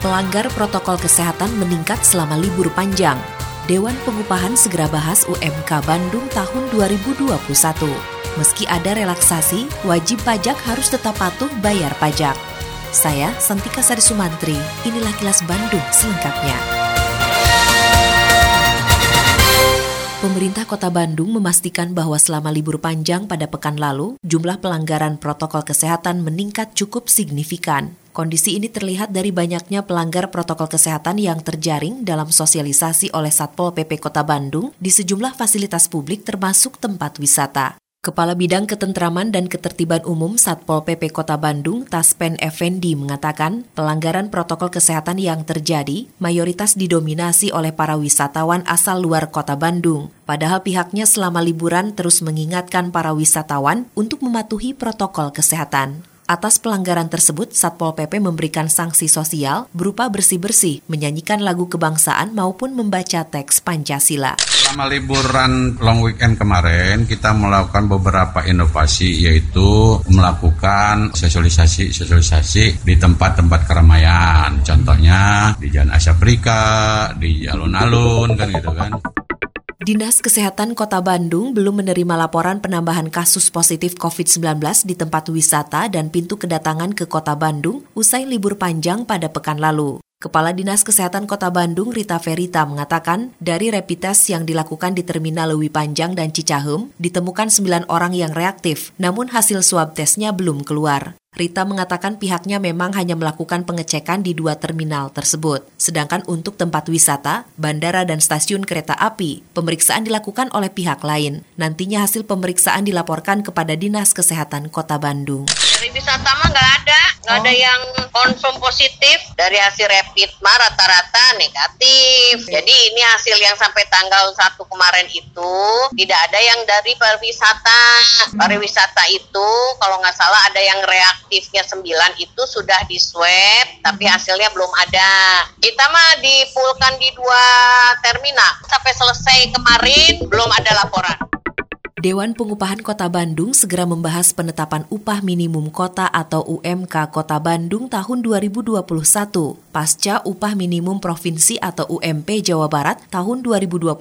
pelanggar protokol kesehatan meningkat selama libur panjang. Dewan Pengupahan segera bahas UMK Bandung tahun 2021. Meski ada relaksasi, wajib pajak harus tetap patuh bayar pajak. Saya Santika Sari Sumantri, inilah kilas Bandung selengkapnya. Pemerintah Kota Bandung memastikan bahwa selama libur panjang pada pekan lalu, jumlah pelanggaran protokol kesehatan meningkat cukup signifikan. Kondisi ini terlihat dari banyaknya pelanggar protokol kesehatan yang terjaring dalam sosialisasi oleh Satpol PP Kota Bandung di sejumlah fasilitas publik termasuk tempat wisata. Kepala Bidang Ketentraman dan Ketertiban Umum Satpol PP Kota Bandung, Taspen Effendi mengatakan, pelanggaran protokol kesehatan yang terjadi mayoritas didominasi oleh para wisatawan asal luar Kota Bandung. Padahal pihaknya selama liburan terus mengingatkan para wisatawan untuk mematuhi protokol kesehatan. Atas pelanggaran tersebut, Satpol PP memberikan sanksi sosial berupa bersih-bersih, menyanyikan lagu kebangsaan maupun membaca teks Pancasila. Selama liburan long weekend kemarin, kita melakukan beberapa inovasi, yaitu melakukan sosialisasi-sosialisasi di tempat-tempat keramaian. Contohnya di Jalan Asia Afrika, di alun-alun, kan gitu kan. Dinas Kesehatan Kota Bandung belum menerima laporan penambahan kasus positif COVID-19 di tempat wisata dan pintu kedatangan ke Kota Bandung usai libur panjang pada pekan lalu. Kepala Dinas Kesehatan Kota Bandung Rita Ferita mengatakan, dari rapid test yang dilakukan di Terminal Lewi Panjang dan Cicahem, ditemukan 9 orang yang reaktif, namun hasil swab tesnya belum keluar. Rita mengatakan pihaknya memang hanya melakukan pengecekan di dua terminal tersebut. Sedangkan untuk tempat wisata, bandara dan stasiun kereta api, pemeriksaan dilakukan oleh pihak lain. Nantinya hasil pemeriksaan dilaporkan kepada Dinas Kesehatan Kota Bandung. Dari wisata mah nggak ada, nggak oh. ada yang konsum positif. Dari hasil rapid mah rata-rata negatif. Okay. Jadi ini hasil yang sampai tanggal 1 kemarin itu tidak ada yang dari pariwisata. Pariwisata itu kalau nggak salah ada yang reaktifnya 9 itu sudah di swab, tapi hasilnya belum ada. Kita mah dipulkan di dua terminal. Sampai selesai kemarin belum ada laporan. Dewan Pengupahan Kota Bandung segera membahas penetapan upah minimum kota atau UMK Kota Bandung tahun 2021 pasca upah minimum provinsi atau UMP Jawa Barat tahun 2021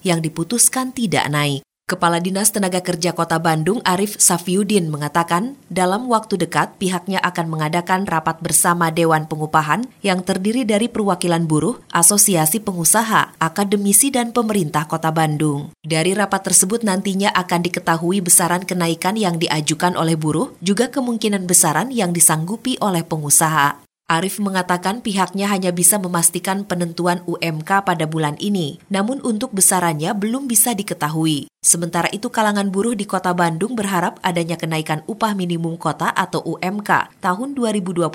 yang diputuskan tidak naik. Kepala Dinas Tenaga Kerja Kota Bandung Arif Safiuddin mengatakan, dalam waktu dekat pihaknya akan mengadakan rapat bersama Dewan Pengupahan yang terdiri dari perwakilan buruh, asosiasi pengusaha, akademisi, dan pemerintah Kota Bandung. Dari rapat tersebut nantinya akan diketahui besaran kenaikan yang diajukan oleh buruh, juga kemungkinan besaran yang disanggupi oleh pengusaha. Arif mengatakan pihaknya hanya bisa memastikan penentuan UMK pada bulan ini, namun untuk besarannya belum bisa diketahui. Sementara itu kalangan buruh di kota Bandung berharap adanya kenaikan upah minimum kota atau UMK tahun 2021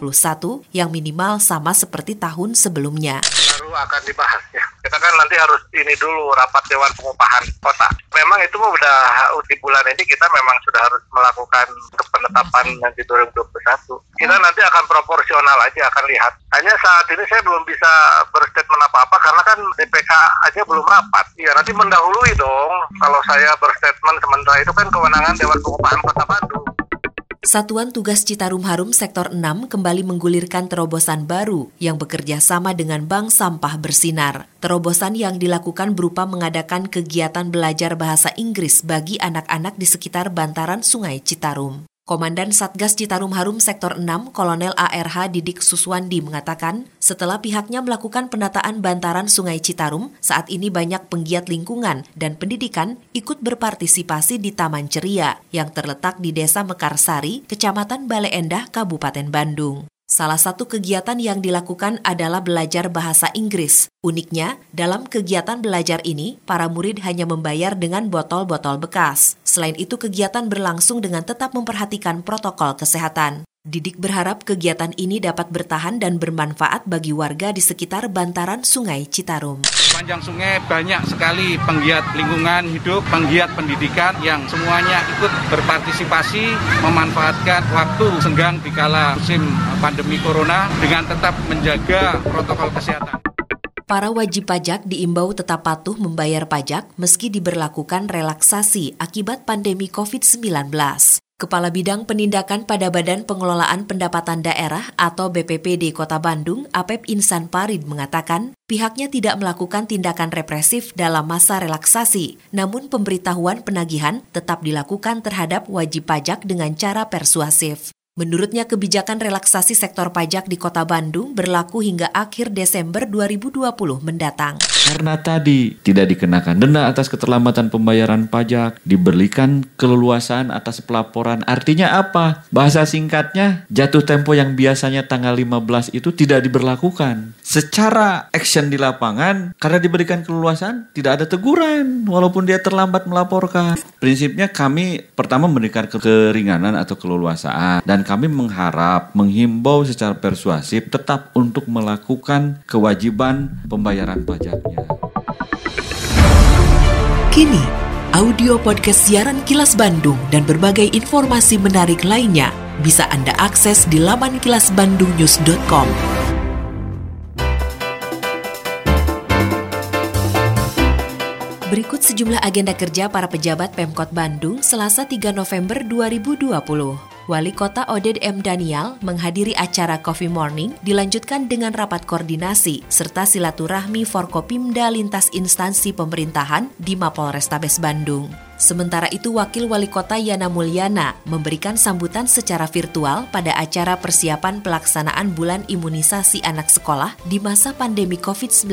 yang minimal sama seperti tahun sebelumnya. Baru akan dibahas ya. Kita kan nanti harus ini dulu rapat Dewan Pengupahan Kota. Memang itu udah di bulan ini kita memang sudah harus melakukan penetapan nanti 2021 kita nanti akan proporsional aja akan lihat. Hanya saat ini saya belum bisa berstatement apa-apa karena kan DPK aja belum rapat. Ya nanti mendahului dong kalau saya berstatement sementara itu kan kewenangan Dewan Pengupahan Kota Bandung. Satuan Tugas Citarum Harum Sektor 6 kembali menggulirkan terobosan baru yang bekerja sama dengan Bank Sampah Bersinar. Terobosan yang dilakukan berupa mengadakan kegiatan belajar bahasa Inggris bagi anak-anak di sekitar bantaran Sungai Citarum. Komandan Satgas Citarum Harum Sektor 6, Kolonel ARH Didik Suswandi mengatakan, setelah pihaknya melakukan penataan bantaran Sungai Citarum, saat ini banyak penggiat lingkungan dan pendidikan ikut berpartisipasi di Taman Ceria yang terletak di Desa Mekarsari, Kecamatan Bale Endah, Kabupaten Bandung. Salah satu kegiatan yang dilakukan adalah belajar bahasa Inggris. Uniknya, dalam kegiatan belajar ini, para murid hanya membayar dengan botol-botol bekas. Selain itu, kegiatan berlangsung dengan tetap memperhatikan protokol kesehatan. Didik berharap kegiatan ini dapat bertahan dan bermanfaat bagi warga di sekitar bantaran Sungai Citarum. Panjang sungai banyak sekali penggiat lingkungan hidup, penggiat pendidikan yang semuanya ikut berpartisipasi memanfaatkan waktu senggang di kala musim pandemi corona dengan tetap menjaga protokol kesehatan. Para wajib pajak diimbau tetap patuh membayar pajak meski diberlakukan relaksasi akibat pandemi COVID-19. Kepala Bidang Penindakan pada Badan Pengelolaan Pendapatan Daerah atau BPPD Kota Bandung, Apep Insan Parid mengatakan, pihaknya tidak melakukan tindakan represif dalam masa relaksasi, namun pemberitahuan penagihan tetap dilakukan terhadap wajib pajak dengan cara persuasif. Menurutnya kebijakan relaksasi sektor pajak di Kota Bandung berlaku hingga akhir Desember 2020 mendatang. Karena tadi tidak dikenakan denda atas keterlambatan pembayaran pajak, diberikan keleluasaan atas pelaporan. Artinya apa? Bahasa singkatnya, jatuh tempo yang biasanya tanggal 15 itu tidak diberlakukan. Secara action di lapangan, karena diberikan keleluasaan, tidak ada teguran walaupun dia terlambat melaporkan. Prinsipnya kami pertama memberikan keringanan atau keleluasaan dan kami mengharap, menghimbau secara persuasif tetap untuk melakukan kewajiban pembayaran pajaknya. Kini, audio podcast siaran Kilas Bandung dan berbagai informasi menarik lainnya bisa Anda akses di laman kilasbandungnews.com. Berikut sejumlah agenda kerja para pejabat Pemkot Bandung Selasa 3 November 2020. Wali Kota Oded M. Daniel menghadiri acara Coffee Morning dilanjutkan dengan rapat koordinasi serta silaturahmi Forkopimda lintas instansi pemerintahan di Mapolrestabes Bandung. Sementara itu, Wakil Wali Kota Yana Mulyana memberikan sambutan secara virtual pada acara persiapan pelaksanaan bulan imunisasi anak sekolah di masa pandemi COVID-19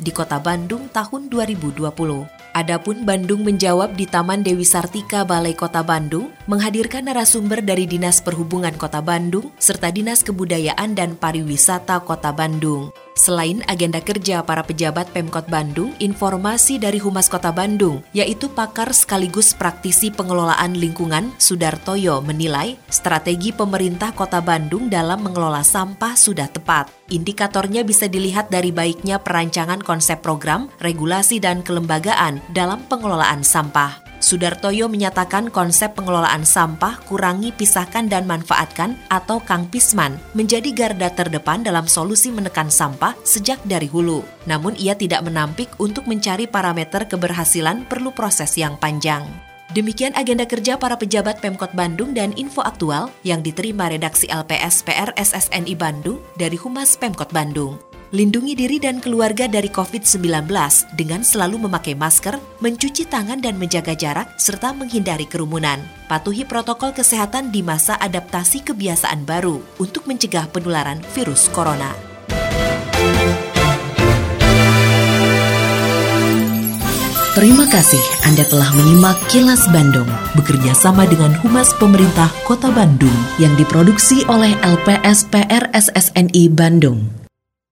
di Kota Bandung tahun 2020. Adapun Bandung menjawab di Taman Dewi Sartika Balai Kota Bandung menghadirkan narasumber dari Dinas Perhubungan Kota Bandung serta Dinas Kebudayaan dan Pariwisata Kota Bandung. Selain agenda kerja para pejabat Pemkot Bandung, informasi dari Humas Kota Bandung, yaitu pakar sekaligus praktisi pengelolaan lingkungan Sudartoyo menilai strategi pemerintah Kota Bandung dalam mengelola sampah sudah tepat. Indikatornya bisa dilihat dari baiknya perancangan konsep program, regulasi, dan kelembagaan dalam pengelolaan sampah. Sudartoyo menyatakan konsep pengelolaan sampah kurangi, pisahkan, dan manfaatkan atau Kang Pisman menjadi garda terdepan dalam solusi menekan sampah sejak dari hulu. Namun ia tidak menampik untuk mencari parameter keberhasilan perlu proses yang panjang. Demikian agenda kerja para pejabat Pemkot Bandung dan info aktual yang diterima redaksi LPS PR SSNI Bandung dari Humas Pemkot Bandung. Lindungi diri dan keluarga dari COVID-19 dengan selalu memakai masker, mencuci tangan dan menjaga jarak, serta menghindari kerumunan. Patuhi protokol kesehatan di masa adaptasi kebiasaan baru untuk mencegah penularan virus corona. Terima kasih Anda telah menyimak Kilas Bandung bekerja sama dengan Humas Pemerintah Kota Bandung yang diproduksi oleh LPSPR SSNI Bandung.